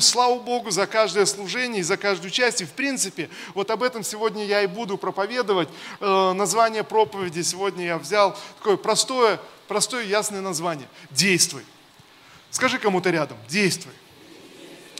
Слава Богу за каждое служение и за каждую часть. И в принципе, вот об этом сегодня я и буду проповедовать. Э, название проповеди сегодня я взял такое простое, простое ясное название. Действуй. Скажи кому-то рядом, действуй.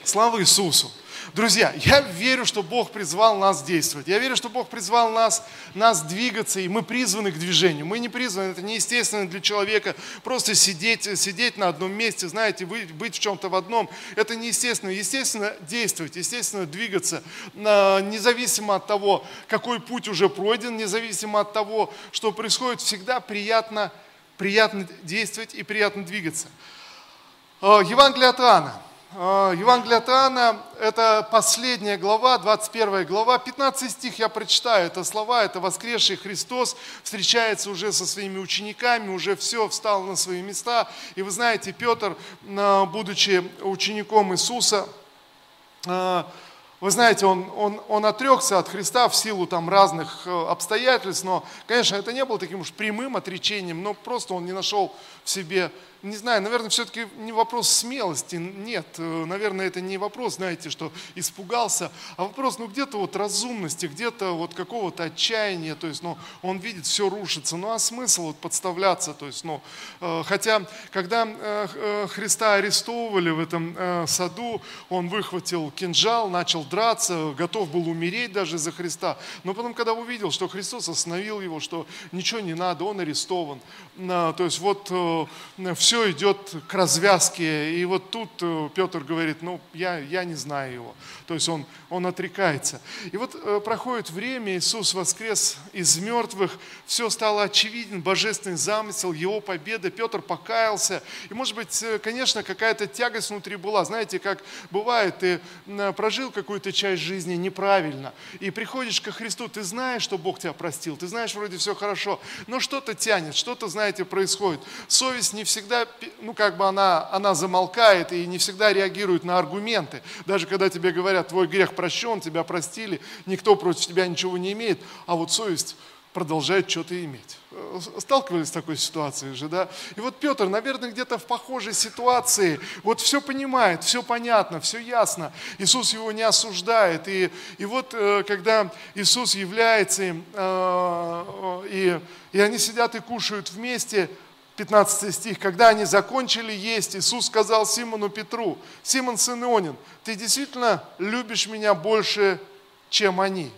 Слава Иисусу. Друзья, я верю, что Бог призвал нас действовать. Я верю, что Бог призвал нас, нас двигаться, и мы призваны к движению. Мы не призваны, это неестественно для человека просто сидеть, сидеть на одном месте, знаете, быть в чем-то в одном. Это неестественно. Естественно, действовать, естественно, двигаться, независимо от того, какой путь уже пройден, независимо от того, что происходит, всегда приятно, приятно действовать и приятно двигаться. Э, Евангелие от Иоанна. А, Евангелие от Иоанна, это последняя глава, 21 глава, 15 стих я прочитаю, это слова, это воскресший Христос встречается уже со своими учениками, уже все встал на свои места. И вы знаете, Петр, а, будучи учеником Иисуса, а, вы знаете, он, он, он отрекся от Христа в силу там разных э, обстоятельств, но, конечно, это не было таким уж прямым отречением, но просто он не нашел в себе не знаю, наверное, все-таки не вопрос смелости, нет, э, наверное, это не вопрос, знаете, что испугался, а вопрос, ну, где-то вот разумности, где-то вот какого-то отчаяния, то есть, ну, он видит, все рушится, ну, а смысл вот подставляться, то есть, ну, э, хотя, когда э, Христа арестовывали в этом саду, он выхватил кинжал, начал драться, готов был умереть даже за Христа, но потом, когда увидел, что Христос остановил его, что ничего не надо, он арестован, то есть, вот все все идет к развязке. И вот тут э, Петр говорит, ну, я, я не знаю его. То есть он, он отрекается. И вот э, проходит время, Иисус воскрес из мертвых, все стало очевиден, божественный замысел, его победа, Петр покаялся. И, может быть, э, конечно, какая-то тягость внутри была. Знаете, как бывает, ты прожил какую-то часть жизни неправильно, и приходишь ко Христу, ты знаешь, что Бог тебя простил, ты знаешь, вроде все хорошо, но что-то тянет, что-то, знаете, происходит. Совесть не всегда ну, как бы она, она замолкает и не всегда реагирует на аргументы. Даже когда тебе говорят, твой грех прощен, тебя простили, никто против тебя ничего не имеет, а вот совесть продолжает что-то иметь. Сталкивались с такой ситуацией же, да? И вот Петр, наверное, где-то в похожей ситуации, вот все понимает, все понятно, все ясно. Иисус его не осуждает. И, и вот э, когда Иисус является им, э, и, и они сидят и кушают вместе, 15 стих, когда они закончили есть, Иисус сказал Симону Петру, Симон, сын Ионин, ты действительно любишь меня больше, чем они?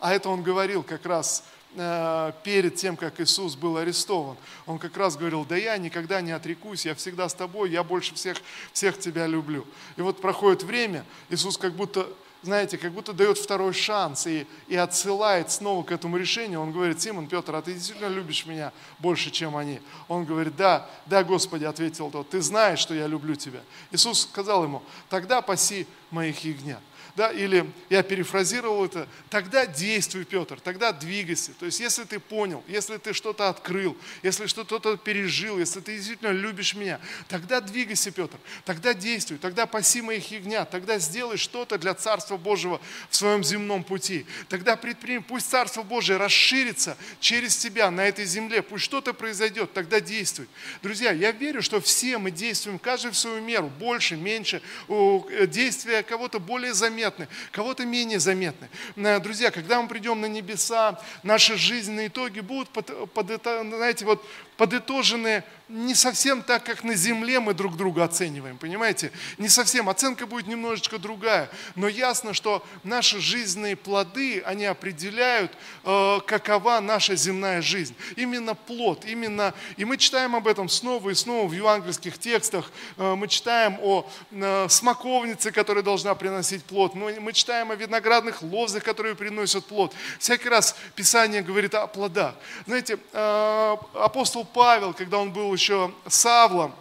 А это он говорил как раз э, перед тем, как Иисус был арестован. Он как раз говорил, да я никогда не отрекусь, я всегда с тобой, я больше всех, всех тебя люблю. И вот проходит время, Иисус как будто знаете, как будто дает второй шанс и, и отсылает снова к этому решению. Он говорит, Симон, Петр, а ты действительно любишь меня больше, чем они? Он говорит, да, да, Господи, ответил тот, ты знаешь, что я люблю тебя. Иисус сказал ему, тогда паси моих ягнят да, или я перефразировал это, тогда действуй, Петр, тогда двигайся. То есть, если ты понял, если ты что-то открыл, если что-то пережил, если ты действительно любишь меня, тогда двигайся, Петр, тогда действуй, тогда паси моих ягнят, тогда сделай что-то для Царства Божьего в своем земном пути. Тогда предприми, пусть Царство Божие расширится через тебя на этой земле, пусть что-то произойдет, тогда действуй. Друзья, я верю, что все мы действуем, каждый в свою меру, больше, меньше, э, действия кого-то более заметны, заметны, кого-то менее заметны. Э, друзья, когда мы придем на небеса, наши жизненные итоги будут, под, под это, знаете, вот подытожены не совсем так, как на земле мы друг друга оцениваем, понимаете? Не совсем, оценка будет немножечко другая, но ясно, что наши жизненные плоды, они определяют, э, какова наша земная жизнь. Именно плод, именно, и мы читаем об этом снова и снова в евангельских текстах, э, мы читаем о э, смоковнице, которая должна приносить плод, мы, читаем о виноградных лозах, которые приносят плод. Всякий раз Писание говорит о плодах. Знаете, апостол Павел, когда он был еще Савлом,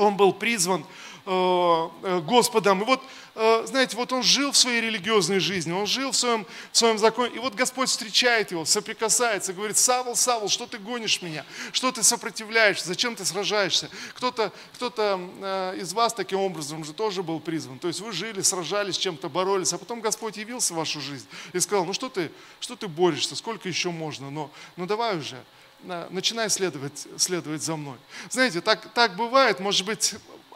он был призван э, э, Господом. И вот, э, знаете, вот он жил в своей религиозной жизни, он жил в своем, в своем законе. И вот Господь встречает его, соприкасается, говорит, Савл, Савл, что ты гонишь меня? Что ты сопротивляешься? Зачем ты сражаешься? Кто-то кто из вас таким образом же тоже был призван. То есть вы жили, сражались, чем-то боролись, а потом Господь явился в вашу жизнь и сказал, ну что ты, что ты борешься, сколько еще можно, но ну давай уже начинай следовать, следовать за мной. Знаете, так, так бывает, может быть,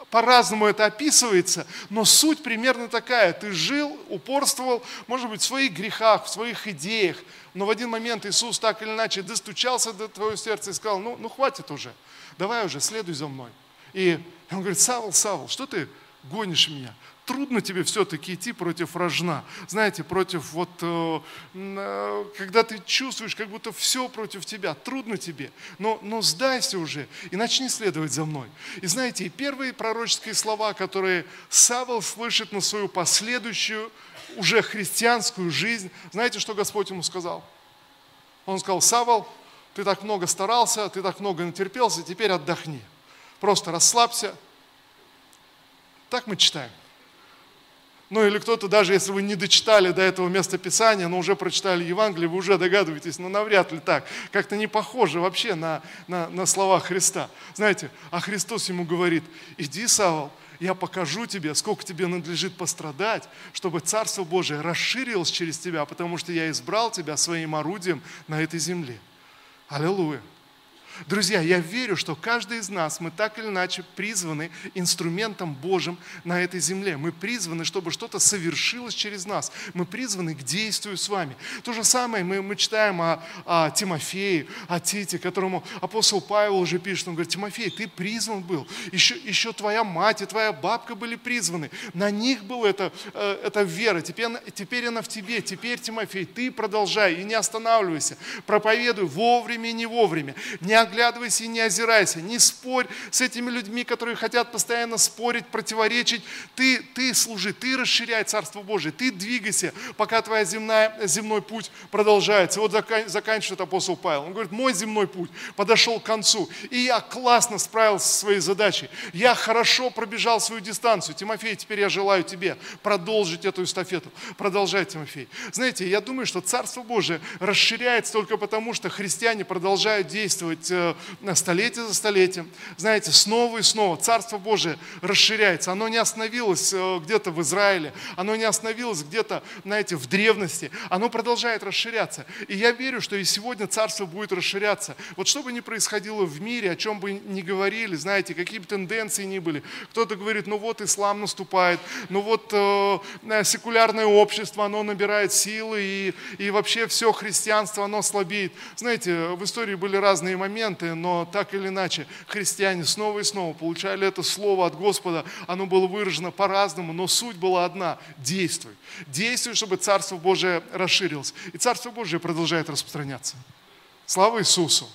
по-разному это описывается, но суть примерно такая. Ты жил, упорствовал, может быть, в своих грехах, в своих идеях, но в один момент Иисус так или иначе достучался до твоего сердца и сказал, ну, ну хватит уже, давай уже, следуй за мной. И он говорит, Савл, Савл, что ты гонишь меня? Трудно тебе все-таки идти против рожна. Знаете, против вот, э, э, когда ты чувствуешь, как будто все против тебя, трудно тебе, но, но сдайся уже и начни следовать за мной. И знаете, и первые пророческие слова, которые Савол слышит на свою последующую, уже христианскую жизнь, знаете, что Господь ему сказал? Он сказал, Савол, ты так много старался, ты так много натерпелся, теперь отдохни. Просто расслабься. Так мы читаем. Ну или кто-то, даже если вы не дочитали до этого места Писания, но уже прочитали Евангелие, вы уже догадываетесь, но навряд ли так. Как-то не похоже вообще на, на, на слова Христа. Знаете, а Христос ему говорит, иди, Савол, я покажу тебе, сколько тебе надлежит пострадать, чтобы Царство Божие расширилось через тебя, потому что я избрал тебя своим орудием на этой земле. Аллилуйя. Друзья, я верю, что каждый из нас, мы так или иначе призваны инструментом Божьим на этой земле. Мы призваны, чтобы что-то совершилось через нас. Мы призваны к действию с вами. То же самое мы, мы читаем о, о Тимофее, о Тите, которому апостол Павел уже пишет. Он говорит, Тимофей, ты призван был. Еще, еще твоя мать и твоя бабка были призваны. На них была эта, э, эта вера. Теперь, теперь она в тебе. Теперь, Тимофей, ты продолжай и не останавливайся. Проповедуй вовремя и не вовремя. Не оглядывайся и не озирайся, не спорь с этими людьми, которые хотят постоянно спорить, противоречить. Ты, ты служи, ты расширяй Царство Божие, ты двигайся, пока твой земной путь продолжается. Вот заканчивает апостол Павел. Он говорит, мой земной путь подошел к концу, и я классно справился со своей задачей. Я хорошо пробежал свою дистанцию. Тимофей, теперь я желаю тебе продолжить эту эстафету. Продолжай, Тимофей. Знаете, я думаю, что Царство Божие расширяется только потому, что христиане продолжают действовать Э, столетие за столетием. Знаете, снова и снова Царство Божие расширяется. Оно не остановилось э, где-то в Израиле, оно не остановилось где-то, знаете, в древности. Оно продолжает расширяться. И я верю, что и сегодня Царство будет расширяться. Вот что бы ни происходило в мире, о чем бы ни говорили, знаете, какие бы тенденции ни были. Кто-то говорит, ну вот ислам наступает, ну вот э, секулярное общество, оно набирает силы, и, и вообще все христианство, оно слабеет. Знаете, в истории были разные моменты, моменты, но так или иначе христиане снова и снова получали это слово от Господа. Оно было выражено по-разному, но суть была одна – действуй. Действуй, чтобы Царство Божие расширилось. И Царство Божие продолжает распространяться. Слава Иисусу!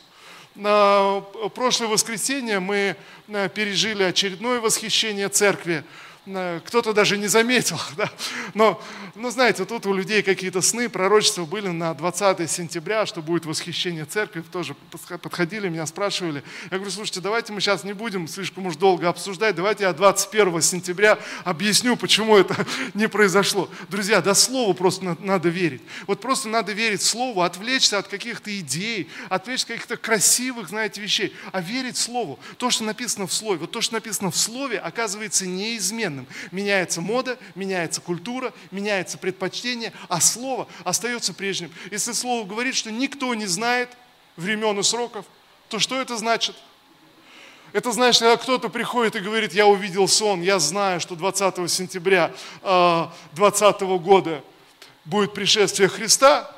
На прошлое воскресенье мы э, пережили очередное восхищение церкви – кто-то даже не заметил. Да? Но, ну, знаете, тут у людей какие-то сны, пророчества были на 20 сентября, что будет восхищение церкви. Тоже подходили, меня спрашивали. Я говорю, слушайте, давайте мы сейчас не будем слишком уж долго обсуждать, давайте я 21 сентября объясню, почему это не произошло. Друзья, до слова просто надо верить. Вот просто надо верить слову, отвлечься от каких-то идей, отвлечься от каких-то красивых, знаете, вещей, а верить слову. То, что написано в слове, вот то, что написано в слове, оказывается неизменным неизменным. Меняется мода, меняется культура, меняется предпочтение, а слово остается прежним. Если слово говорит, что никто не знает времен и сроков, то что это значит? Это значит, когда кто-то приходит и говорит, я увидел сон, я знаю, что 20 сентября 2020 э, года будет пришествие Христа,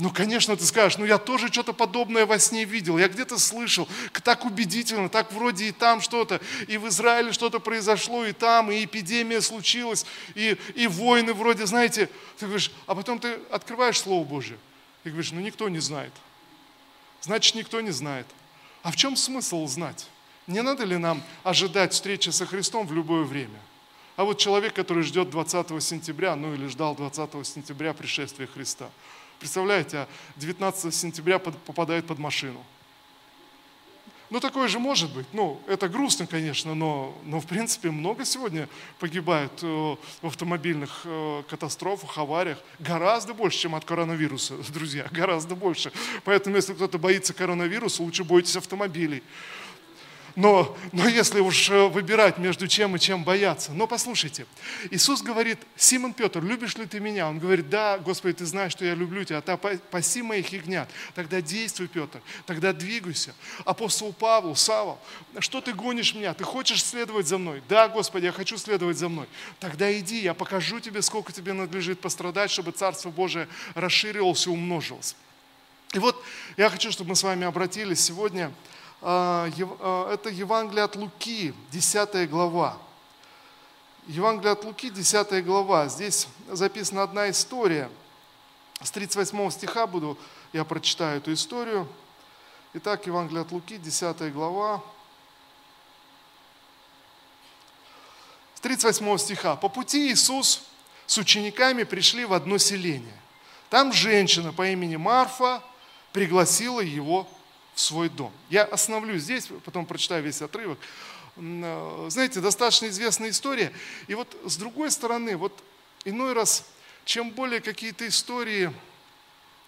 ну, конечно, ты скажешь, ну я тоже что-то подобное во сне видел, я где-то слышал, так убедительно, так вроде и там что-то, и в Израиле что-то произошло, и там, и эпидемия случилась, и, и войны вроде, знаете, ты говоришь, а потом ты открываешь Слово Божье, и говоришь, ну никто не знает. Значит, никто не знает. А в чем смысл знать? Не надо ли нам ожидать встречи со Христом в любое время? А вот человек, который ждет 20 сентября, ну или ждал 20 сентября пришествия Христа – Представляете, а 19 сентября попадает под машину. Ну, такое же может быть. Ну, это грустно, конечно, но, но в принципе много сегодня погибает э, в автомобильных э, катастрофах, авариях. Гораздо больше, чем от коронавируса, друзья, гораздо больше. Поэтому, если кто-то боится коронавируса, лучше бойтесь автомобилей. Но, но если уж э, выбирать между чем и чем бояться. Но послушайте, Иисус говорит, Симон Петр, любишь ли ты меня? Он говорит, да, Господи, ты знаешь, что я люблю тебя, ты паси моих ягнят. Тогда действуй, Петр, тогда двигайся. Апостол Павел, Савол, что ты гонишь меня? Ты хочешь следовать за мной? Да, Господи, я хочу следовать за мной. Тогда иди, я покажу тебе, сколько тебе надлежит пострадать, чтобы Царство Божие расширилось и умножилось. И вот я хочу, чтобы мы с вами обратились сегодня а, а, это Евангелие от Луки, 10 глава. Евангелие от Луки, 10 глава. Здесь записана одна история. С 38 стиха буду, я прочитаю эту историю. Итак, Евангелие от Луки, 10 глава. С 38 стиха. «По пути Иисус с учениками пришли в одно селение. Там женщина по имени Марфа пригласила его в свой дом. Я остановлюсь здесь, потом прочитаю весь отрывок. Э, знаете, достаточно известная история. И вот с другой стороны, вот иной раз, чем более какие-то истории,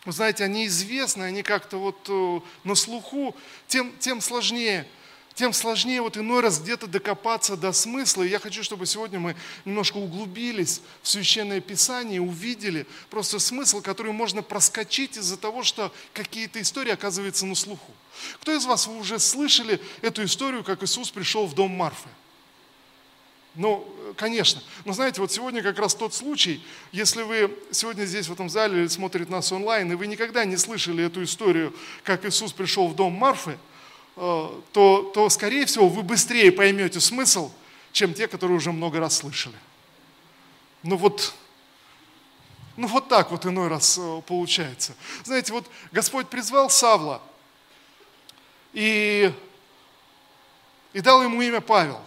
знаете, они известны, они как-то вот э, на слуху, тем, тем сложнее – тем сложнее вот иной раз где-то докопаться до смысла. И я хочу, чтобы сегодня мы немножко углубились в Священное Писание, увидели просто смысл, который можно проскочить из-за того, что какие-то истории оказываются на слуху. Кто из вас вы уже слышали эту историю, как Иисус пришел в дом Марфы? Ну, конечно. Но знаете, вот сегодня как раз тот случай, если вы сегодня здесь в этом зале или смотрите нас онлайн, и вы никогда не слышали эту историю, как Иисус пришел в дом Марфы – то, то, скорее всего, вы быстрее поймете смысл, чем те, которые уже много раз слышали. Ну вот, ну вот так вот иной раз э, получается. Знаете, вот Господь призвал Савла и, и дал ему имя Павел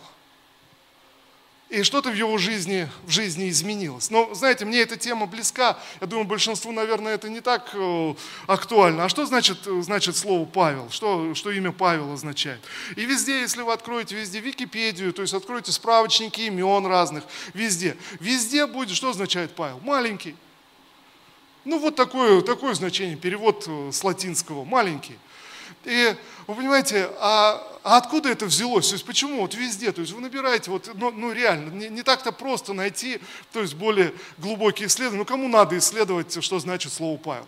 и что-то в его жизни, в жизни изменилось. Но, знаете, мне эта тема близка. Я думаю, большинству, наверное, это не так э, актуально. А что значит, значит слово Павел? Что, что имя Павел означает? И везде, если вы откроете везде Википедию, то есть откроете справочники имен разных, везде. Везде будет, что означает Павел? Маленький. Ну, вот такое, такое значение, перевод э, с латинского, маленький. И вы понимаете, а, а откуда это взялось? То есть почему вот везде? То есть вы набираете, вот, ну, ну реально, не, не так-то просто найти, то есть более глубокие исследования. Ну кому надо исследовать, что значит слово Павел?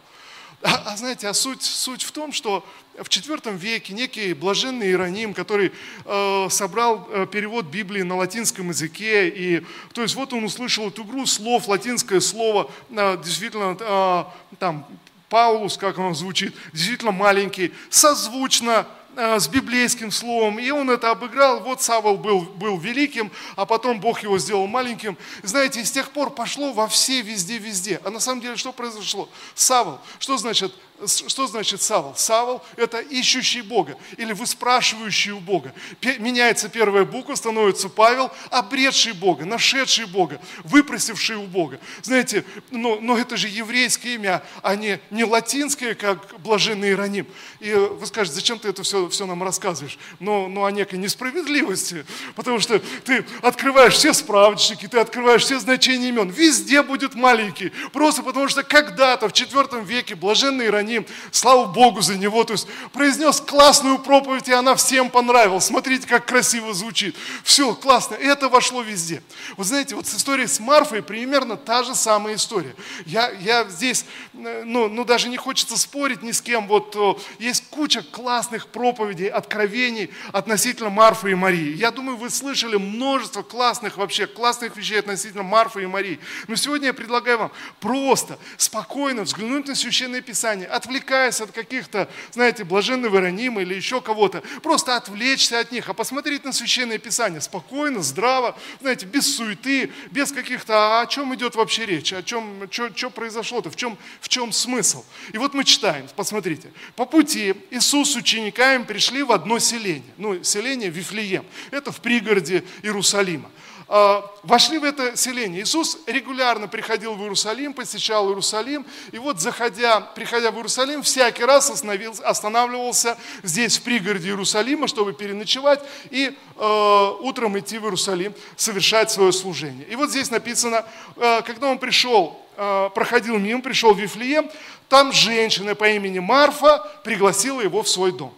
А, а знаете, а суть, суть в том, что в IV веке некий блаженный Иероним, который э, собрал э, перевод Библии на латинском языке, и, то есть вот он услышал эту игру слов, латинское слово, э, действительно, э, там, Паулус, как он звучит, действительно маленький, созвучно с библейским словом, и он это обыграл. Вот Савол был, был великим, а потом Бог его сделал маленьким. Знаете, с тех пор пошло во все, везде, везде. А на самом деле что произошло? Савол, что значит что значит Савол? Савол – это ищущий Бога или выспрашивающий у Бога. Меняется первая буква, становится Павел, обретший Бога, нашедший Бога, выпросивший у Бога. Знаете, но, но это же еврейское имя, а не, не латинское, как блаженный Иероним. И вы скажете, зачем ты это все, все нам рассказываешь? Но, но о некой несправедливости, потому что ты открываешь все справочники, ты открываешь все значения имен, везде будет маленький, просто потому что когда-то в IV веке блаженный Иероним ним, слава Богу за него, то есть произнес классную проповедь, и она всем понравилась. Смотрите, как красиво звучит. Все, классно, это вошло везде. Вы знаете, вот с историей с Марфой примерно та же самая история. Я, я здесь, э, ну, ну даже не хочется спорить ни с кем, вот есть куча классных проповедей, откровений относительно Марфы и Марии. Я думаю, вы слышали множество классных вообще, классных вещей относительно Марфы и Марии. Но сегодня я предлагаю вам просто, спокойно взглянуть на Священное Писание, отвлекаясь от каких-то, знаете, блаженного Иеронима или еще кого-то, просто отвлечься от них, а посмотреть на Священное Писание спокойно, здраво, знаете, без суеты, без каких-то, а о чем идет вообще речь, о чем, что, что произошло-то, в чем, в чем смысл. И вот мы читаем, посмотрите, по пути Иисус с учениками пришли в одно селение, ну, селение Вифлеем, это в пригороде Иерусалима. А, вошли в это селение. Иисус регулярно приходил в Иерусалим, посещал Иерусалим, и вот заходя, приходя в Иерусалим, всякий раз останавливался здесь, в пригороде Иерусалима, чтобы переночевать и э, утром идти в Иерусалим, совершать свое служение. И вот здесь написано, э, когда он пришел, э, проходил мимо, пришел в Вифлеем, там женщина по имени Марфа пригласила его в свой дом.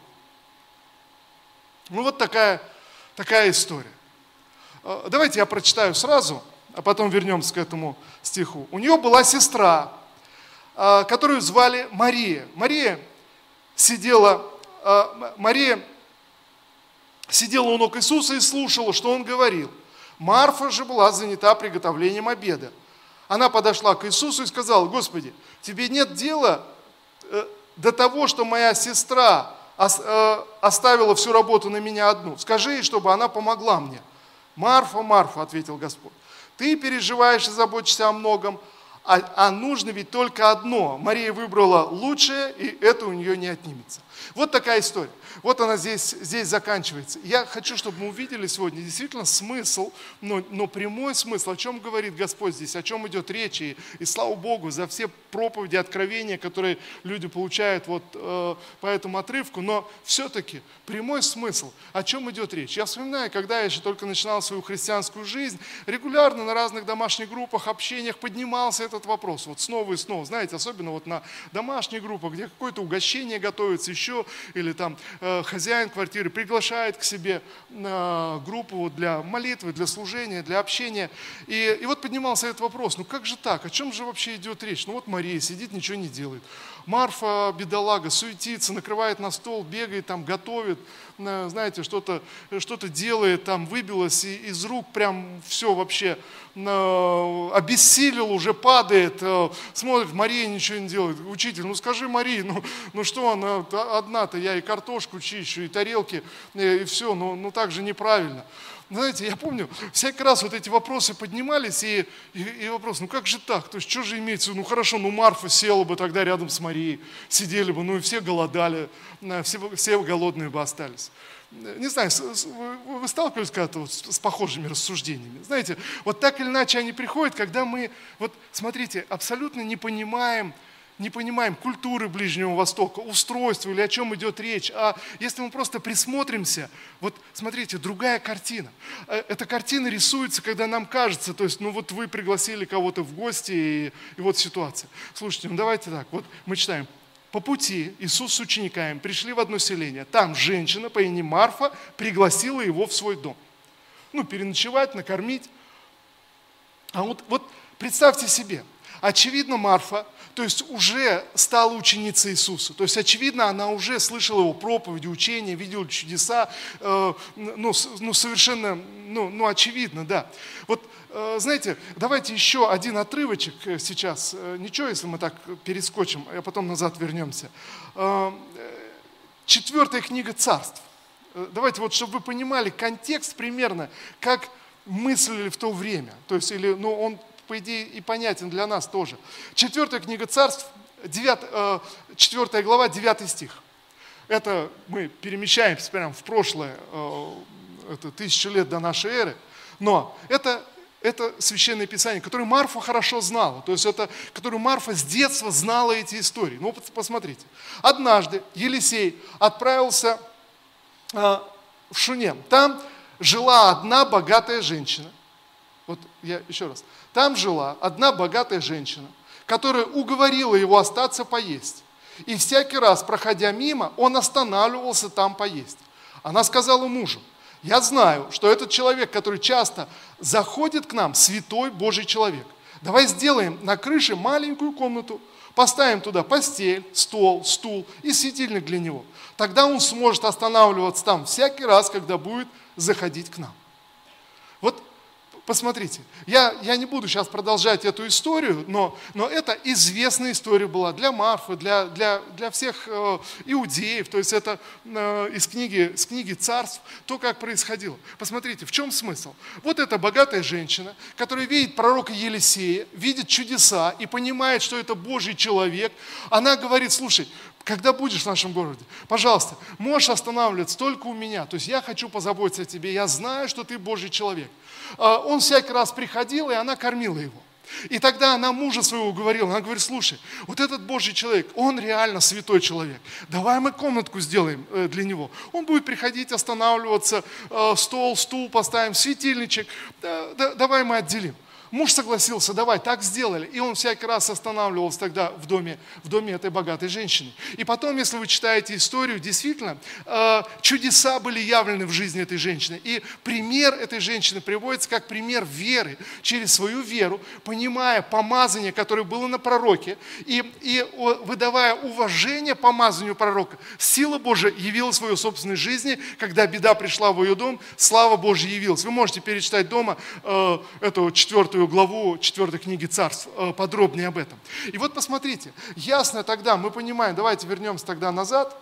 Ну вот такая, такая история. Э, давайте я прочитаю сразу, а потом вернемся к этому стиху. У нее была сестра, э, которую звали Мария. Мария сидела, э, Мария сидела у ног Иисуса и слушала, что он говорил. Марфа же была занята приготовлением обеда. Она подошла к Иисусу и сказала, Господи, тебе нет дела до того, что моя сестра оставила всю работу на меня одну. Скажи ей, чтобы она помогла мне. Марфа, Марфа, ответил Господь, ты переживаешь и заботишься о многом, а, а нужно ведь только одно. Мария выбрала лучшее, и это у нее не отнимется. Вот такая история. Вот она здесь, здесь заканчивается. Я хочу, чтобы мы увидели сегодня действительно смысл, но, но прямой смысл, о чем говорит Господь здесь, о чем идет речь. И, и слава Богу за все проповеди, откровения, которые люди получают вот э, по этому отрывку. Но все-таки прямой смысл, о чем идет речь. Я вспоминаю, когда я еще только начинал свою христианскую жизнь, регулярно на разных домашних группах, общениях поднимался этот вопрос. Вот снова и снова. Знаете, особенно вот на домашних группах, где какое-то угощение готовится, еще, или там Э, хозяин квартиры приглашает к себе э, группу для молитвы, для служения, для общения. И, и вот поднимался этот вопрос, ну как же так, о чем же вообще идет речь? Ну вот Мария сидит, ничего не делает. Марфа, бедолага, суетится, накрывает на стол, бегает там, готовит, э, знаете, что-то что делает, там выбилось из рук прям все вообще обессилел, уже падает, смотрит, Мария ничего не делает. Учитель, ну скажи Марии, ну, ну что она одна-то, я и картошку чищу, и тарелки, и все, ну, ну так же неправильно. Знаете, я помню, всякий раз вот эти вопросы поднимались, и, и, и вопрос, ну как же так? То есть, что же имеется? Ну хорошо, ну Марфа села бы тогда рядом с Марией, сидели бы, ну и все голодали, все, все голодные бы остались не знаю, вы сталкивались когда-то вот с похожими рассуждениями? Знаете, вот так или иначе они приходят, когда мы, вот смотрите, абсолютно не понимаем, не понимаем культуры Ближнего Востока, устройства или о чем идет речь. А если мы просто присмотримся, вот смотрите, другая картина. Э, эта картина рисуется, когда нам кажется, то есть, ну вот вы пригласили кого-то в гости, и, и вот ситуация. Слушайте, ну давайте так, вот мы читаем, по пути Иисус с учениками пришли в одно селение. Там женщина по имени Марфа пригласила его в свой дом. Ну, переночевать, накормить. А вот, вот представьте себе, очевидно, Марфа, то есть уже стала ученицей Иисуса. То есть, очевидно, она уже слышала его проповеди, учения, видела чудеса. Э, ну, ну, совершенно, ну, ну, очевидно, да. Вот Э, знаете, давайте еще один отрывочек э, сейчас. Э, ничего, если мы так перескочим, а потом назад вернемся. Четвертая книга царств. Давайте вот, чтобы вы понимали контекст примерно, как мыслили в то время. То есть, или, ну, он, по идее, и понятен для нас тоже. Четвертая книга царств, 9, 4 глава, 9 стих. Это мы перемещаемся прямо в прошлое, это тысячу лет до нашей эры. Но это это священное писание, которое Марфа хорошо знала. То есть это, которое Марфа с детства знала эти истории. Ну, посмотрите. Однажды Елисей отправился э, в Шунем. Там жила одна богатая женщина. Вот я еще раз. Там жила одна богатая женщина, которая уговорила его остаться поесть. И всякий раз, проходя мимо, он останавливался там поесть. Она сказала мужу, я знаю, что этот человек, который часто заходит к нам, святой Божий человек. Давай сделаем на крыше маленькую комнату, поставим туда постель, стол, стул и светильник для него. Тогда он сможет останавливаться там всякий раз, когда будет заходить к нам. Вот Посмотрите, я, я не буду сейчас продолжать эту историю, но, но это известная история была для Марфы, для, для, для всех э, иудеев, то есть это э, из, книги, из книги царств, то, как происходило. Посмотрите, в чем смысл? Вот эта богатая женщина, которая видит пророка Елисея, видит чудеса и понимает, что это Божий человек, она говорит, слушай, когда будешь в нашем городе, пожалуйста, можешь останавливаться только у меня. То есть я хочу позаботиться о тебе, я знаю, что ты Божий человек. А, он всякий раз приходил, и она кормила его. И тогда она мужа своего говорила, она говорит, слушай, вот этот Божий человек, он реально святой человек. Давай мы комнатку сделаем э, для него. Он будет приходить, останавливаться, э, стол, стул поставим, светильничек. Давай мы отделим. Муж согласился, давай, так сделали. И он всякий раз останавливался тогда в доме, в доме этой богатой женщины. И потом, если вы читаете историю, действительно, э, чудеса были явлены в жизни этой женщины. И пример этой женщины приводится как пример веры. Через свою веру, понимая помазание, которое было на пророке, и, и выдавая уважение помазанию пророка, сила Божия в ее собственной жизни, когда беда пришла в ее дом, слава Божья явилась. Вы можете перечитать дома э, эту четвертую четвертую главу четвертой книги Царств, э, подробнее об этом. И вот посмотрите, ясно тогда, мы понимаем, давайте вернемся тогда назад,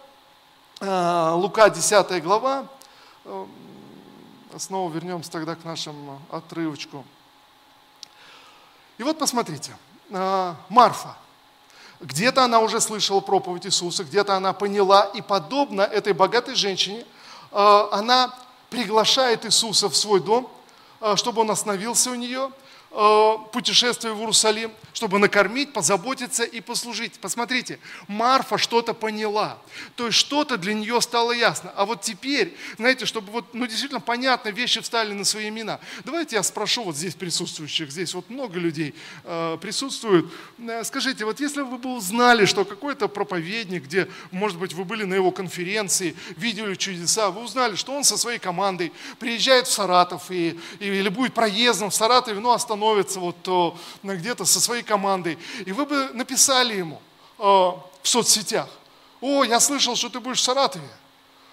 э, Лука 10 глава, э, снова вернемся тогда к нашему отрывочку. И вот посмотрите, Марфа, где-то она уже слышала проповедь Иисуса, где-то она поняла, и подобно этой богатой женщине, она приглашает Иисуса в свой дом, чтобы он остановился у нее – путешествие в Иерусалим, чтобы накормить, позаботиться и послужить. Посмотрите, Марфа что-то поняла, то есть что-то для нее стало ясно. А вот теперь, знаете, чтобы вот, ну действительно понятно, вещи встали на свои имена. Давайте я спрошу вот здесь присутствующих, здесь вот много людей э, присутствуют. Э, скажите, вот если вы бы узнали, что какой-то проповедник, где, может быть, вы были на его конференции, видели чудеса, вы узнали, что он со своей командой приезжает в Саратов и, или будет проездом в Саратове, но остановится становится вот где-то со своей командой, и вы бы написали ему э, в соцсетях, о, я слышал, что ты будешь в Саратове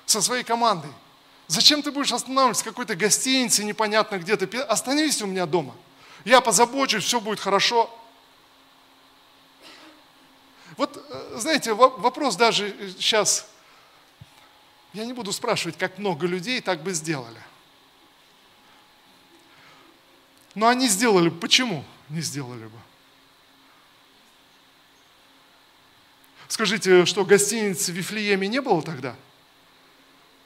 со своей командой. Зачем ты будешь останавливаться в какой-то гостинице непонятно где то Остановись у меня дома. Я позабочусь, все будет хорошо. Вот, э, знаете, вопрос даже сейчас, я не буду спрашивать, как много людей так бы сделали – но они сделали. Почему не сделали бы? Скажите, что гостиницы в Вифлееме не было тогда?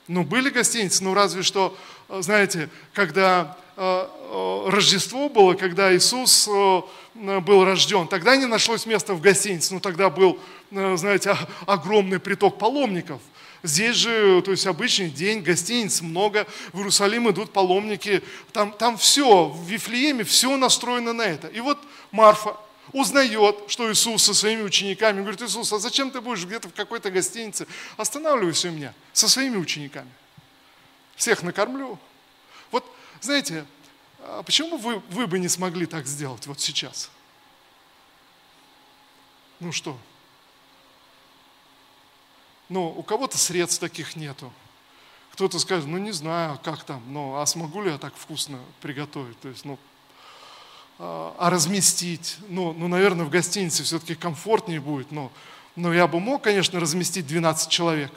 Ну, были гостиницы, но разве что, знаете, когда э, э, Рождество было, когда Иисус э, был рожден, тогда не нашлось места в гостинице, но тогда был, знаете, огромный приток паломников – Здесь же, то есть обычный день, гостиниц много, в Иерусалим идут паломники, там, там все, в Вифлееме все настроено на это. И вот Марфа узнает, что Иисус со своими учениками, говорит, Иисус, а зачем ты будешь где-то в какой-то гостинице? Останавливайся у меня со своими учениками. Всех накормлю. Вот, знаете, а почему вы, вы бы не смогли так сделать вот сейчас? Ну что, но у кого-то средств таких нету. Кто-то скажет, ну не знаю, как там, ну а смогу ли я так вкусно приготовить? То есть, ну, а, а разместить? Ну, ну, наверное, в гостинице все-таки комфортнее будет, но, но я бы мог, конечно, разместить 12 человек.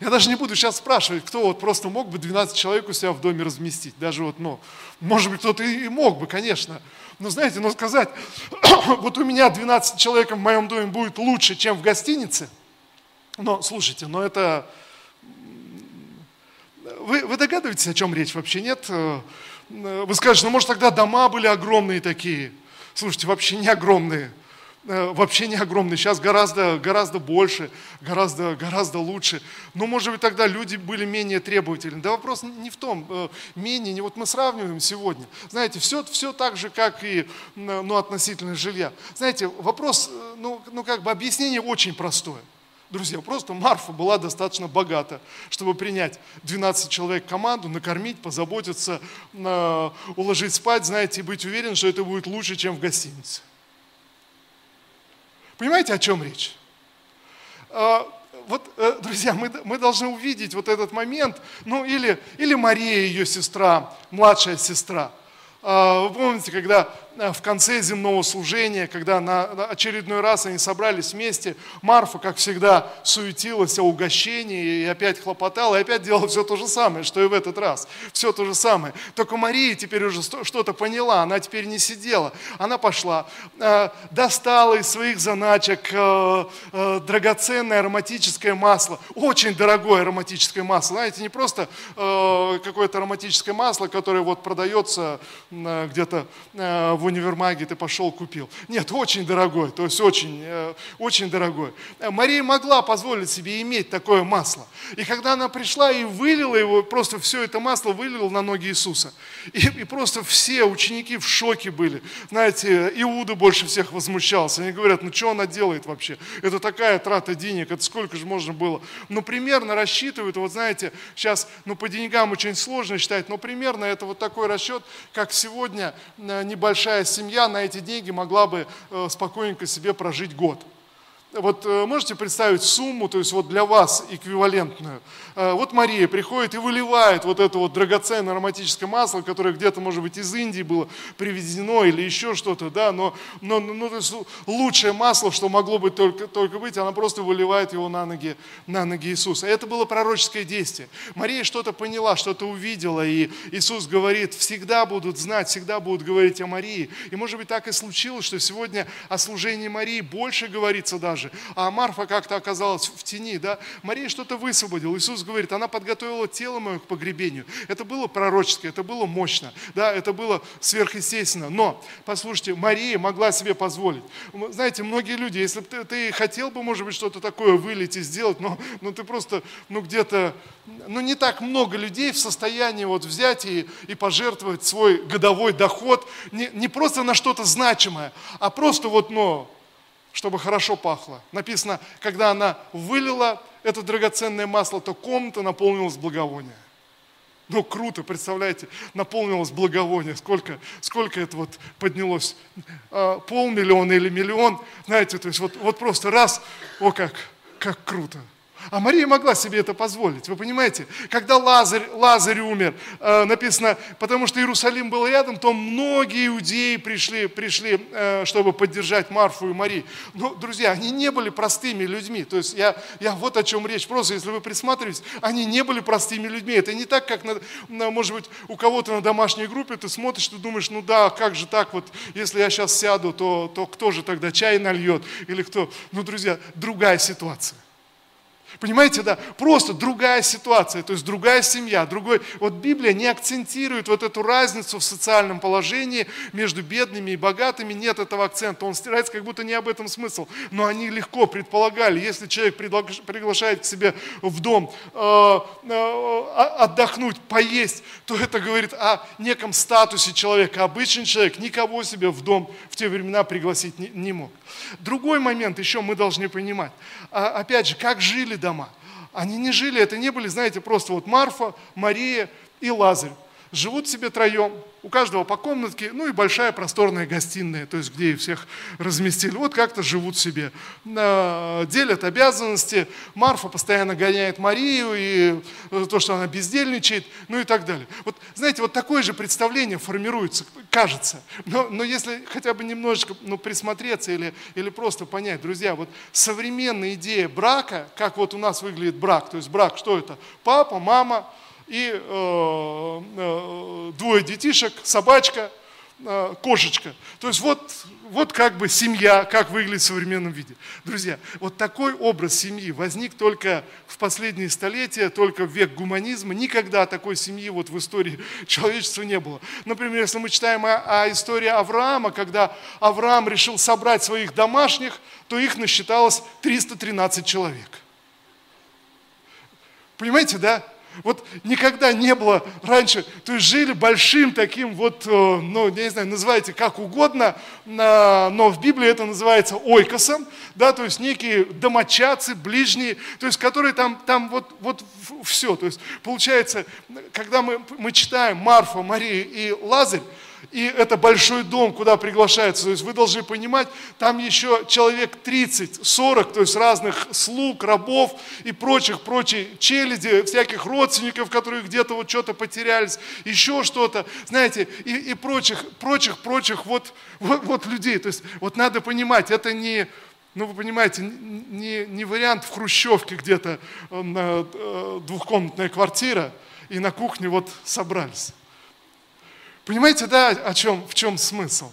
Я даже не буду сейчас спрашивать, кто вот просто мог бы 12 человек у себя в доме разместить. Даже вот, ну, может быть, кто-то и мог бы, конечно. Но знаете, но сказать, вот у меня 12 человек в моем доме будет лучше, чем в гостинице – но слушайте, но это... Вы, вы догадываетесь, о чем речь вообще? Нет? Вы скажете, ну может тогда дома были огромные такие. Слушайте, вообще не огромные. Вообще не огромные. Сейчас гораздо, гораздо больше, гораздо, гораздо лучше. Но может быть тогда люди были менее требовательны. Да вопрос не в том, э, менее, не вот мы сравниваем сегодня. Знаете, все, все так же, как и ну, относительно жилья. Знаете, вопрос, э, ну, ну как бы объяснение очень простое. Друзья, просто Марфа была достаточно богата, чтобы принять 12 человек команду, накормить, позаботиться, уложить спать, знаете, и быть уверен, что это будет лучше, чем в гостинице. Понимаете, о чем речь? А, вот, э, друзья, мы, мы должны увидеть вот этот момент, ну или, или Мария, ее сестра, младшая сестра. Вы помните, когда Э, в конце земного служения, когда на очередной раз они собрались вместе, Марфа, как всегда, суетилась о угощении и опять хлопотала, и опять делала все то же самое, что и в этот раз. Все то же самое. Только Мария теперь уже что-то поняла, она теперь не сидела. Она пошла, э, достала из своих заначек э, драгоценное ароматическое масло, очень дорогое ароматическое масло. Знаете, не просто какое-то ароматическое масло, которое вот продается где-то в в универмаге ты пошел купил. Нет, очень дорогой, то есть очень, э, очень дорогой. Мария могла позволить себе иметь такое масло. И когда она пришла и вылила его, просто все это масло вылила на ноги Иисуса. И, и просто все ученики в шоке были. Знаете, Иуда больше всех возмущался. Они говорят, ну что она делает вообще? Это такая трата денег, это сколько же можно было? Ну, примерно рассчитывают, вот знаете, сейчас, ну, по деньгам очень сложно считать, но примерно это вот такой расчет, как сегодня э, небольшая семья на эти деньги могла бы э, спокойненько себе прожить год. Вот э, можете представить сумму, то есть вот для вас эквивалентную. Э, вот Мария приходит и выливает вот это вот драгоценное ароматическое масло, которое где-то, может быть, из Индии было привезено или еще что-то, да, но, но ну, то есть лучшее масло, что могло быть только, только быть, она просто выливает его на ноги, на ноги Иисуса. Это было пророческое действие. Мария что-то поняла, что-то увидела, и Иисус говорит, всегда будут знать, всегда будут говорить о Марии. И может быть так и случилось, что сегодня о служении Марии больше говорится даже, же. А Марфа как-то оказалась в тени, да. Мария что-то высвободила. Иисус говорит, она подготовила тело мое к погребению. Это было пророческое, это было мощно, да, это было сверхъестественно. Но, послушайте, Мария могла себе позволить. Знаете, многие люди, если бы ты, ты хотел бы, может быть, что-то такое вылить и сделать, но, но ты просто, ну, где-то, ну, не так много людей в состоянии вот взять и, и пожертвовать свой годовой доход не, не просто на что-то значимое, а просто вот, ну, чтобы хорошо пахло. Написано, когда она вылила это драгоценное масло, то комната наполнилась благовония. Ну, круто, представляете, наполнилось благовоние. Сколько, сколько это вот поднялось? А, полмиллиона или миллион? Знаете, то есть вот, вот просто раз, о как, как круто. А Мария могла себе это позволить. Вы понимаете, когда Лазарь, Лазарь умер, э, написано, потому что Иерусалим был рядом, то многие иудеи пришли, пришли э, чтобы поддержать Марфу и Марию. Но, друзья, они не были простыми людьми. То есть я, я вот о чем речь. Просто если вы присматриваетесь, они не были простыми людьми. Это не так, как, на, на, может быть, у кого-то на домашней группе ты смотришь, ты думаешь, ну да, как же так вот, если я сейчас сяду, то, то кто же тогда чай нальет? Или кто? Ну, друзья, другая ситуация. Понимаете, да, просто другая ситуация, то есть другая семья, другой. Вот Библия не акцентирует вот эту разницу в социальном положении между бедными и богатыми, нет этого акцента. Он стирается, как будто не об этом смысл. Но они легко предполагали, если человек приглашает к себе в дом э, э, отдохнуть, поесть, то это говорит о неком статусе человека. Обычный человек никого себе в дом в те времена пригласить не, не мог. Другой момент еще мы должны понимать. А, опять же, как жили дома. Они не жили, это не были, знаете, просто вот Марфа, Мария и Лазарь. Живут себе троем, у каждого по комнатке, ну и большая просторная гостиная, то есть где их всех разместили. Вот как-то живут себе, делят обязанности. Марфа постоянно гоняет Марию, и то, что она бездельничает, ну и так далее. Вот, знаете, вот такое же представление формируется, кажется. Но, но если хотя бы немножечко ну, присмотреться или, или просто понять, друзья, вот современная идея брака, как вот у нас выглядит брак, то есть брак, что это? Папа, мама, и э, э, двое детишек, собачка, э, кошечка. То есть вот, вот как бы семья, как выглядит в современном виде. Друзья, вот такой образ семьи возник только в последние столетия, только в век гуманизма. Никогда такой семьи вот в истории человечества не было. Например, если мы читаем о, о истории Авраама, когда Авраам решил собрать своих домашних, то их насчиталось 313 человек. Понимаете, да? Вот никогда не было раньше, то есть жили большим таким вот, э, ну, не знаю, называйте как угодно, но в Библии это называется ойкосом, да, то есть некие домочадцы, ближние, то есть которые там, там вот, вот все. То есть получается, когда мы, мы читаем Марфа, Мария и Лазарь, и это большой дом, куда приглашается. То есть вы должны понимать, там еще человек 30, 40, то есть разных слуг, рабов и прочих, прочей челяди, всяких родственников, которые где-то вот что-то потерялись, еще что-то, знаете, и, и прочих, прочих, прочих вот, вот, вот людей. То есть вот надо понимать, это не, ну, вы понимаете, не, не вариант в Хрущевке где-то э, э, двухкомнатная квартира, и на кухне вот собрались. Понимаете, да, о чем, в чем смысл?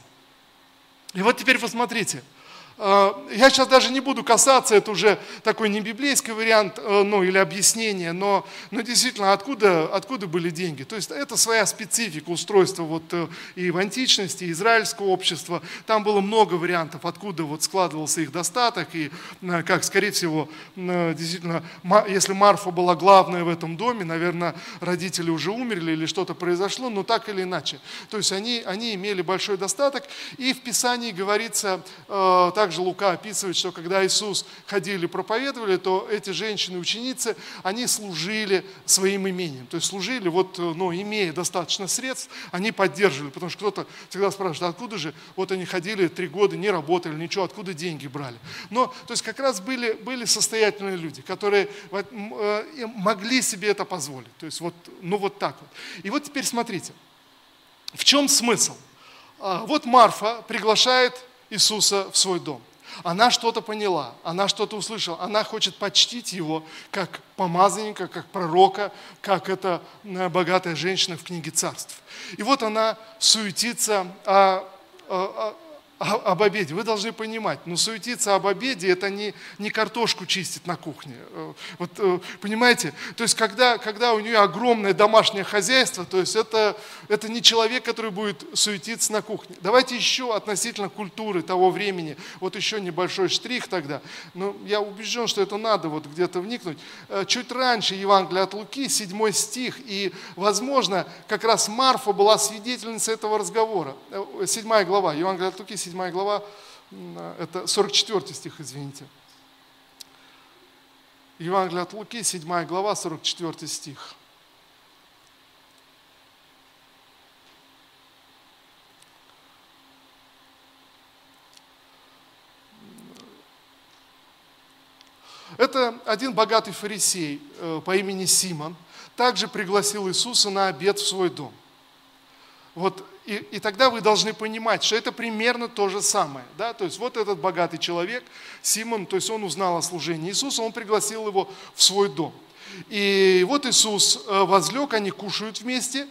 И вот теперь посмотрите. Э, я сейчас даже не буду касаться, это уже такой не библейский вариант, э, ну или объяснение, но, но действительно, откуда, откуда были деньги? То есть это своя специфика устройства вот э, и в античности, и израильского общества. Там было много вариантов, откуда вот складывался их достаток, и как, скорее всего, действительно, если Марфа была главная в этом доме, наверное, родители уже умерли или что-то произошло, но так или иначе. То есть они, они имели большой достаток, и в Писании говорится так также Лука описывает, что когда Иисус ходили проповедовали, то эти женщины-ученицы, они служили своим имением. То есть служили, вот, ну, имея достаточно средств, они поддерживали. Потому что кто-то всегда спрашивает, откуда же, вот они ходили три года, не работали, ничего, откуда деньги брали. Но, то есть как раз были, были состоятельные люди, которые э, могли себе это позволить. То есть вот, ну вот так вот. И вот теперь смотрите, в чем смысл? А, вот Марфа приглашает Иисуса в свой дом. Она что-то поняла, она что-то услышала, она хочет почтить его как помазанника, как пророка, как эта э, богатая женщина в книге царств. И вот она суетится о, о, об обеде. Вы должны понимать, но ну, суетиться об обеде – это не, не картошку чистить на кухне. Э, вот, э, понимаете? То есть, когда, когда у нее огромное домашнее хозяйство, то есть это, это не человек, который будет суетиться на кухне. Давайте еще относительно культуры того времени, вот еще небольшой штрих тогда. Но я убежден, что это надо вот где-то вникнуть. Э, чуть раньше Евангелие от Луки, 7 стих, и, возможно, как раз Марфа была свидетельницей этого разговора. 7 глава, Евангелие от Луки, 7 7 глава, это 44 стих, извините. Евангелие от Луки, 7 глава, 44 стих. Это один богатый фарисей э, по имени Симон также пригласил Иисуса на обед в свой дом. Вот и, и тогда вы должны понимать, что это примерно то же самое. Да? То есть вот этот богатый человек, Симон, то есть он узнал о служении Иисуса, он пригласил его в свой дом. И вот Иисус э, возлег, они кушают вместе.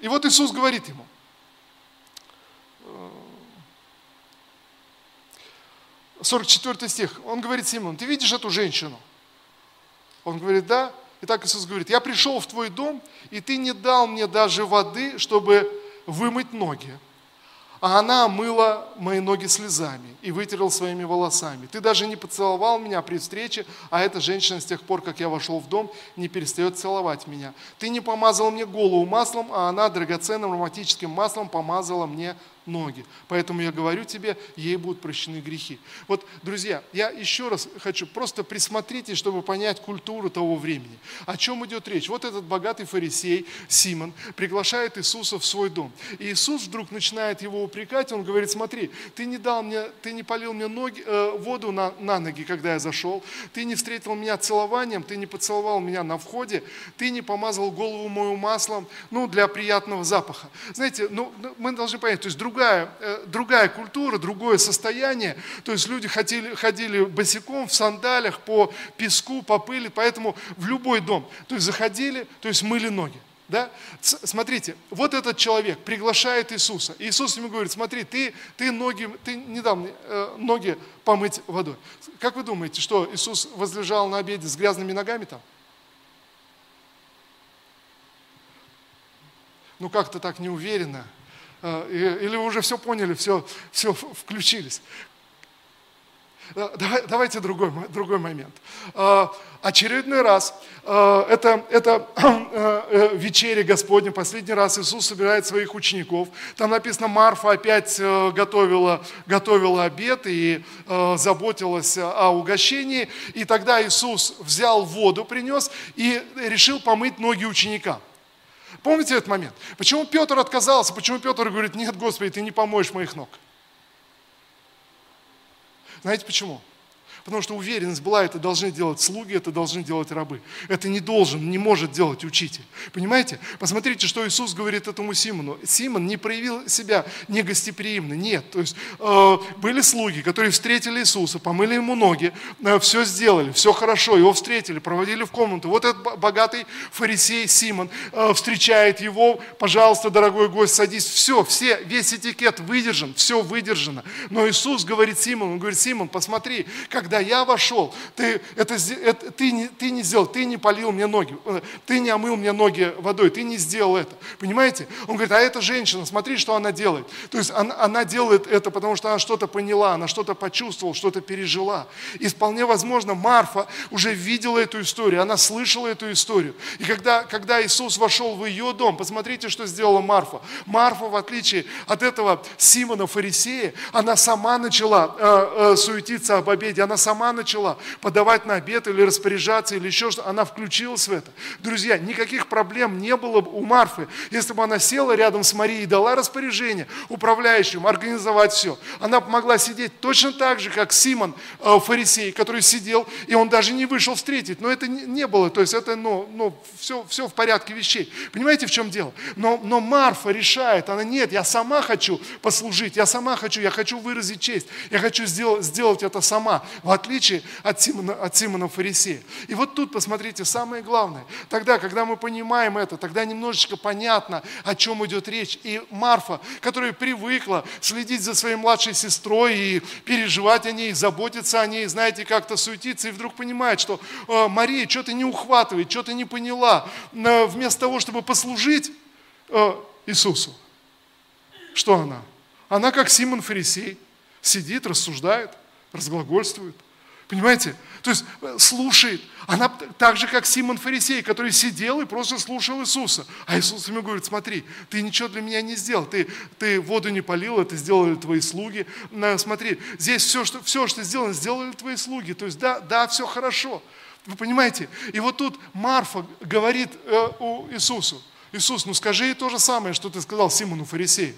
И вот Иисус говорит ему, 44 э, стих, он говорит Симон, ты видишь эту женщину? Он говорит, да. И так Иисус говорит, я пришел в твой дом, и ты не дал мне даже воды, чтобы вымыть ноги. А она омыла мои ноги слезами и вытерла своими волосами. Ты даже не поцеловал меня при встрече, а эта женщина с тех пор, как я вошел в дом, не перестает целовать меня. Ты не помазал мне голову маслом, а она драгоценным ароматическим маслом помазала мне ноги. Поэтому я говорю тебе, ей будут прощены грехи. Вот, друзья, я еще раз хочу, просто присмотритесь, чтобы понять культуру того времени. О чем идет речь? Вот этот богатый фарисей Симон приглашает Иисуса в свой дом. И Иисус вдруг начинает его упрекать, он говорит, смотри, ты не дал мне, ты не полил мне ноги, э, воду на, на ноги, когда я зашел, ты не встретил меня целованием, ты не поцеловал меня на входе, ты не помазал голову мою маслом, ну, для приятного запаха. Знаете, ну, мы должны понять, то есть друг другая, э, другая культура, другое состояние. То есть люди ходили, ходили босиком в сандалях по песку, по пыли, поэтому в любой дом. То есть заходили, то есть мыли ноги. Да? Смотрите, вот этот человек приглашает Иисуса. Иисус ему говорит, смотри, ты, ты, ноги, ты не дал мне э, ноги помыть водой. Как вы думаете, что Иисус возлежал на обеде с грязными ногами там? Ну как-то так неуверенно. А, или вы уже все поняли, все, все включились. Давайте другой, другой момент. А, очередной раз, а, это, это э, вечеря Господня, последний раз Иисус собирает своих учеников. Там написано, Марфа опять э, готовила, готовила обед и э, заботилась о угощении. И тогда Иисус взял воду, принес и решил помыть ноги ученикам. Помните этот момент? Почему Петр отказался? Почему Петр говорит, нет, Господи, ты не помоешь моих ног? Знаете почему? Потому что уверенность была, это должны делать слуги, это должны делать рабы. Это не должен, не может делать учитель. Понимаете? Посмотрите, что Иисус говорит этому Симону. Симон не проявил себя негостеприимно, нет. То есть э, были слуги, которые встретили Иисуса, помыли ему ноги, э, все сделали, все хорошо, его встретили, проводили в комнату. Вот этот богатый фарисей Симон э, встречает его, пожалуйста, дорогой гость, садись. Все, все, весь этикет выдержан, все выдержано. Но Иисус говорит Симону, он говорит, Симон, посмотри, когда я вошел, ты, это, это, ты, не, ты не сделал, ты не полил мне ноги, э, ты не омыл мне ноги водой, ты не сделал это. Понимаете? Он говорит, а эта женщина, смотри, что она делает. То есть она, она делает это, потому что она что-то поняла, она что-то почувствовала, что-то пережила. И вполне возможно, Марфа уже видела эту историю, она слышала эту историю. И когда, когда Иисус вошел в ее дом, посмотрите, что сделала Марфа. Марфа, в отличие от этого Симона Фарисея, она сама начала э, э, суетиться об обеде, она сама начала подавать на обед или распоряжаться, или еще что-то. Она включилась в это. Друзья, никаких проблем не было у Марфы, если бы она села рядом с Марией и дала распоряжение управляющим организовать все. Она могла сидеть точно так же, как Симон э, Фарисей, который сидел, и он даже не вышел встретить. Но это не, было, то есть это ну, ну, все, все в порядке вещей. Понимаете, в чем дело? Но, но Марфа решает, она нет, я сама хочу послужить, я сама хочу, я хочу выразить честь, я хочу сделать, сделать это сама, отличие от Симона, от Симона Фарисея. И вот тут, посмотрите, самое главное, тогда, когда мы понимаем это, тогда немножечко понятно, о чем идет речь. И Марфа, которая привыкла следить за своей младшей сестрой и переживать о ней, заботиться о ней, знаете, как-то суетиться, и вдруг понимает, что э, Мария что-то не ухватывает, что-то не поняла. Вместо того, чтобы послужить э, Иисусу, что она? Она, как Симон Фарисей, сидит, рассуждает, разглагольствует. Понимаете? То есть э, слушает. Она так же, как Симон Фарисей, который сидел и просто слушал Иисуса. А Иисус ему говорит, смотри, ты ничего для меня не сделал. Ты, ты воду не полил, это сделали твои слуги. Смотри, здесь все, что, все, что сделано, сделали твои слуги. То есть да, да, все хорошо. Вы понимаете? И вот тут Марфа говорит э, у Иисусу, Иисус, ну скажи ей то же самое, что ты сказал Симону Фарисею.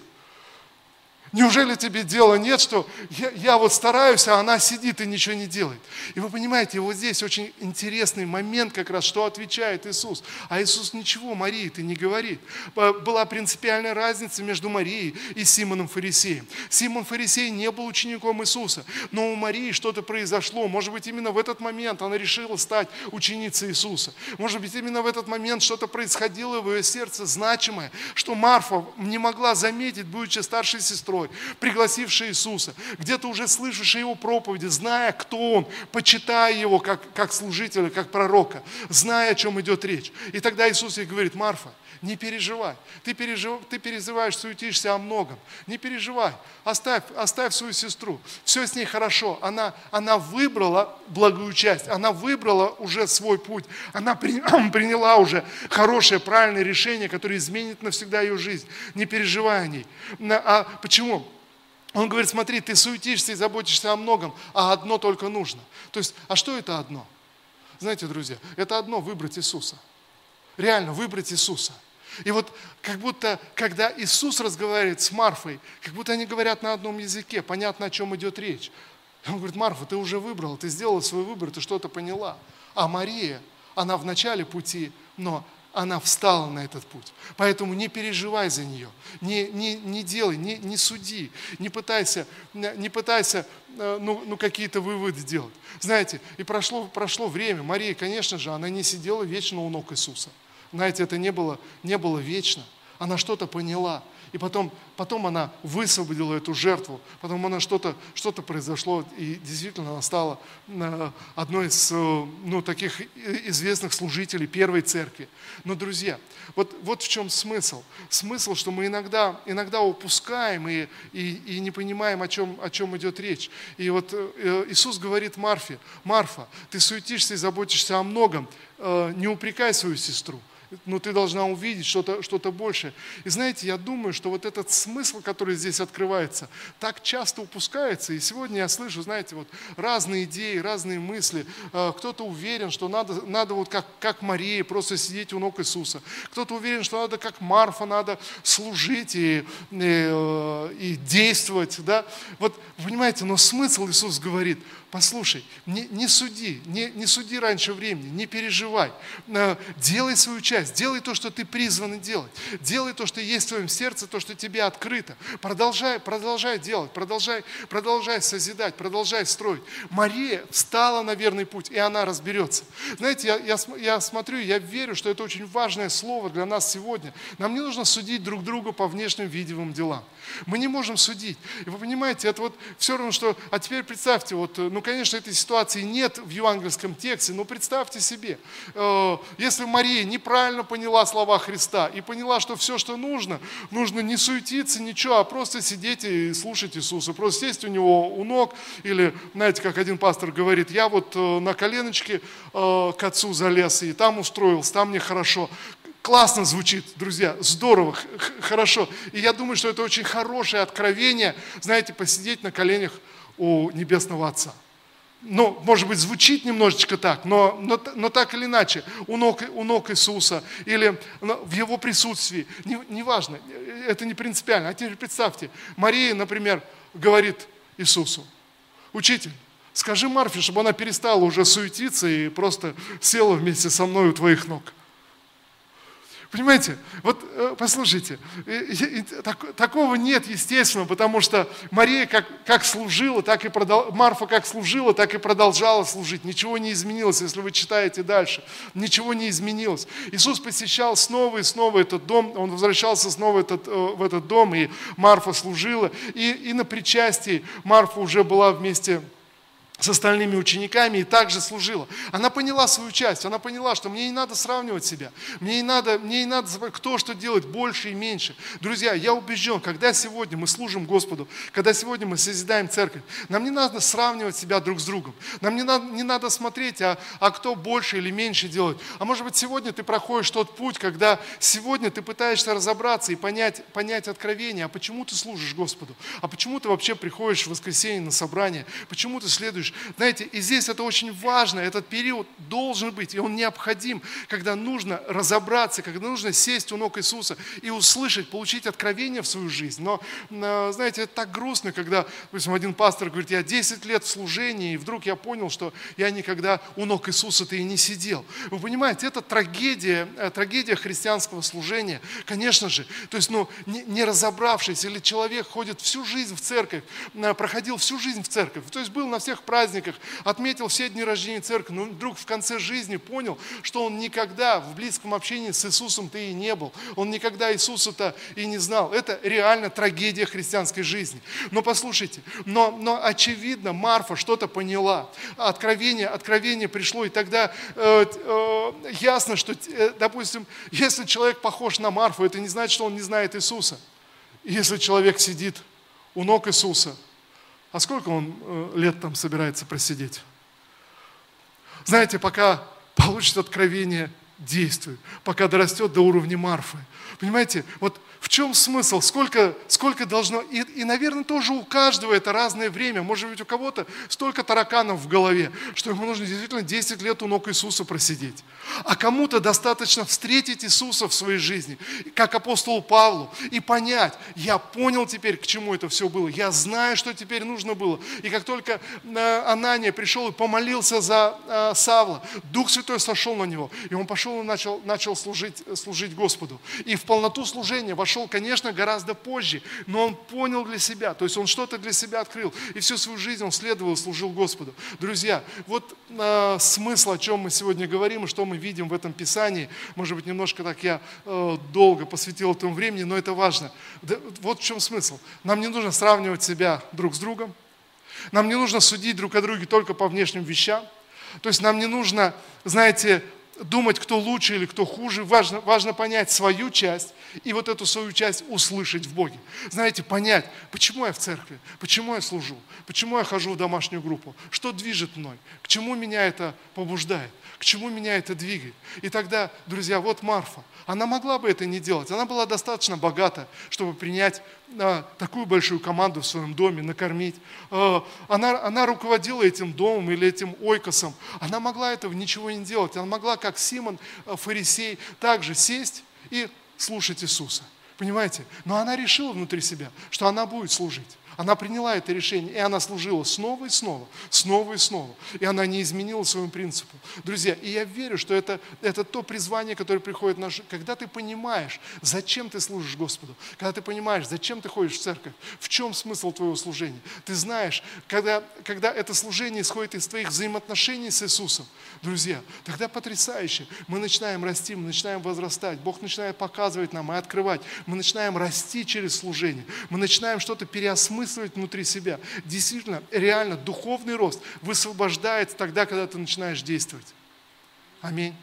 Неужели тебе дела нет, что я, я вот стараюсь, а она сидит и ничего не делает? И вы понимаете, вот здесь очень интересный момент как раз, что отвечает Иисус. А Иисус ничего Марии ты не говорит. Была принципиальная разница между Марией и Симоном Фарисеем. Симон Фарисей не был учеником Иисуса, но у Марии что-то произошло. Может быть, именно в этот момент она решила стать ученицей Иисуса. Может быть, именно в этот момент что-то происходило в ее сердце значимое, что Марфа не могла заметить, будучи старшей сестрой сестрой, пригласивший Иисуса, где-то уже слышавший его проповеди, зная, кто он, почитая его как, как служителя, как пророка, зная, о чем идет речь. И тогда Иисус ей говорит, Марфа, не переживай. Ты, пережив... ты переживаешь, суетишься о многом. Не переживай. Оставь, оставь свою сестру. Все с ней хорошо. Она, она выбрала благую часть. Она выбрала уже свой путь. Она при... приняла уже хорошее, правильное решение, которое изменит навсегда ее жизнь. Не переживай о ней. А почему? Он говорит, смотри, ты суетишься и заботишься о многом, а одно только нужно. То есть, а что это одно? Знаете, друзья, это одно выбрать Иисуса. Реально выбрать Иисуса. И вот как будто, когда Иисус разговаривает с Марфой, как будто они говорят на одном языке, понятно, о чем идет речь. Он говорит, Марфа, ты уже выбрала, ты сделала свой выбор, ты что-то поняла. А Мария, она в начале пути, но она встала на этот путь. Поэтому не переживай за нее, не, не, не делай, не, не суди, не пытайся, не пытайся э, ну, ну, какие-то выводы делать. Знаете, и прошло, прошло время, Мария, конечно же, она не сидела вечно у ног Иисуса. Знаете, это не было, не было вечно. Она что-то поняла. И потом, потом она высвободила эту жертву, потом она что-то что произошло, и действительно она стала э, одной из э, ну, таких известных служителей первой церкви. Но, друзья, вот, вот в чем смысл. Смысл, что мы иногда, иногда упускаем и, и, и не понимаем, о чем, о чем идет речь. И вот э, Иисус говорит Марфе, Марфа, ты суетишься и заботишься о многом, не упрекай свою сестру но ты должна увидеть что-то что большее. И знаете, я думаю, что вот этот смысл, который здесь открывается, так часто упускается. И сегодня я слышу, знаете, вот разные идеи, разные мысли. Э, кто-то уверен, что надо, надо вот как, как Мария, просто сидеть у ног Иисуса. Кто-то уверен, что надо как Марфа, надо служить и, и, э, и действовать. Да? Вот, понимаете, но смысл Иисус говорит, послушай, не, не суди, не, не суди раньше времени, не переживай. Э, делай свою часть, делай то, что ты призван делать. Делай то, что есть в твоем сердце, то, что тебе открыто. Продолжай, продолжай делать, продолжай, продолжай созидать, продолжай строить. Мария встала на верный путь, и она разберется. Знаете, я, я, я смотрю, я верю, что это очень важное слово для нас сегодня. Нам не нужно судить друг друга по внешним видимым делам. Мы не можем судить. И вы понимаете, это вот все равно, что... А теперь представьте, вот, ну, конечно, этой ситуации нет в евангельском тексте, но представьте себе, э, если Мария неправильно поняла слова Христа и поняла, что все, что нужно, нужно не суетиться, ничего, а просто сидеть и слушать Иисуса, просто сесть у него у ног, или, знаете, как один пастор говорит, я вот э, на коленочке э, к отцу залез, и там устроился, там мне хорошо классно звучит, друзья, здорово, хорошо. И я думаю, что это очень хорошее откровение, знаете, посидеть на коленях у Небесного Отца. Ну, может быть, звучит немножечко так, но, но, но так или иначе, у ног, у ног Иисуса или в Его присутствии, неважно, не это не принципиально. А теперь представьте, Мария, например, говорит Иисусу, учитель, скажи Марфе, чтобы она перестала уже суетиться и просто села вместе со мной у твоих ног. Понимаете, вот э, послушайте, так, такого нет, естественно, потому что Мария как, как служила, так и продол... Марфа как служила, так и продолжала служить. Ничего не изменилось, если вы читаете дальше. Ничего не изменилось. Иисус посещал снова и снова этот дом, Он возвращался снова этот, э, в этот дом, и Марфа служила. И, и на причастии Марфа уже была вместе с остальными учениками и также служила. Она поняла свою часть, она поняла, что мне не надо сравнивать себя, мне не надо, мне не надо кто что делает больше и меньше. Друзья, я убежден, когда сегодня мы служим Господу, когда сегодня мы созидаем церковь, нам не надо сравнивать себя друг с другом, нам не надо, не надо смотреть, а, а кто больше или меньше делает. А может быть сегодня ты проходишь тот путь, когда сегодня ты пытаешься разобраться и понять, понять откровение, а почему ты служишь Господу, а почему ты вообще приходишь в воскресенье на собрание, почему ты следуешь слышишь. Знаете, и здесь это очень важно, этот период должен быть, и он необходим, когда нужно разобраться, когда нужно сесть у ног Иисуса и услышать, получить откровение в свою жизнь. Но, э, знаете, это так грустно, когда, допустим, один пастор говорит, я 10 лет в служении, и вдруг я понял, что я никогда у ног Иисуса-то и не сидел. Вы понимаете, это трагедия, э, трагедия христианского служения, конечно же. То есть, ну, не, не разобравшись, или человек ходит всю жизнь в церковь, э, проходил всю жизнь в церковь, то есть был на всех праздниках, праздниках, отметил все дни рождения церкви, но вдруг в конце жизни понял, что он никогда в близком общении с Иисусом-то и не был. Он никогда Иисуса-то и не знал. Это реально трагедия христианской жизни. Но послушайте, но, но очевидно, Марфа что-то поняла. Откровение, откровение пришло, и тогда э, э, ясно, что, э, допустим, если человек похож на Марфу, это не значит, что он не знает Иисуса. Если человек сидит у ног Иисуса – а сколько он э, лет там собирается просидеть? Знаете, пока получит откровение, действует, пока дорастет до уровня Марфы. Понимаете, вот в чем смысл? Сколько, сколько должно... И, и, наверное, тоже у каждого это разное время. Может быть, у кого-то столько тараканов в голове, что ему нужно действительно 10 лет у ног Иисуса просидеть. А кому-то достаточно встретить Иисуса в своей жизни, как апостолу Павлу, и понять, я понял теперь, к чему это все было. Я знаю, что теперь нужно было. И как только э, Анания пришел и помолился за э, Савла, Дух Святой сошел на него, и он пошел и начал, начал служить, служить Господу. И в полноту служения вошел конечно, гораздо позже, но он понял для себя, то есть он что-то для себя открыл, и всю свою жизнь он следовал и служил Господу. Друзья, вот э, смысл, о чем мы сегодня говорим, и что мы видим в этом Писании, может быть, немножко так я э, долго посвятил этому времени, но это важно. Да, вот в чем смысл. Нам не нужно сравнивать себя друг с другом, нам не нужно судить друг о друге только по внешним вещам, то есть нам не нужно, знаете, думать, кто лучше или кто хуже. Важно, важно понять свою часть и вот эту свою часть услышать в Боге. Знаете, понять, почему я в церкви, почему я служу, почему я хожу в домашнюю группу, что движет мной, к чему меня это побуждает, к чему меня это двигает. И тогда, друзья, вот Марфа, она могла бы это не делать. Она была достаточно богата, чтобы принять такую большую команду в своем доме, накормить. А, она, она руководила этим домом или этим ойкосом. Она могла этого ничего не делать. Она могла, как Симон, а, фарисей, также сесть и слушать Иисуса. Понимаете? Но она решила внутри себя, что она будет служить. Она приняла это решение, и она служила снова и снова, снова и снова. И она не изменила своему принципу. Друзья, и я верю, что это, это то призвание, которое приходит в наш... Когда ты понимаешь, зачем ты служишь Господу, когда ты понимаешь, зачем ты ходишь в церковь, в чем смысл твоего служения. Ты знаешь, когда, когда это служение исходит из твоих взаимоотношений с Иисусом, друзья, тогда потрясающе. Мы начинаем расти, мы начинаем возрастать. Бог начинает показывать нам и открывать. Мы начинаем расти через служение. Мы начинаем что-то переосмысливать внутри себя. Действительно, реально, духовный рост высвобождается тогда, когда ты начинаешь действовать. Аминь.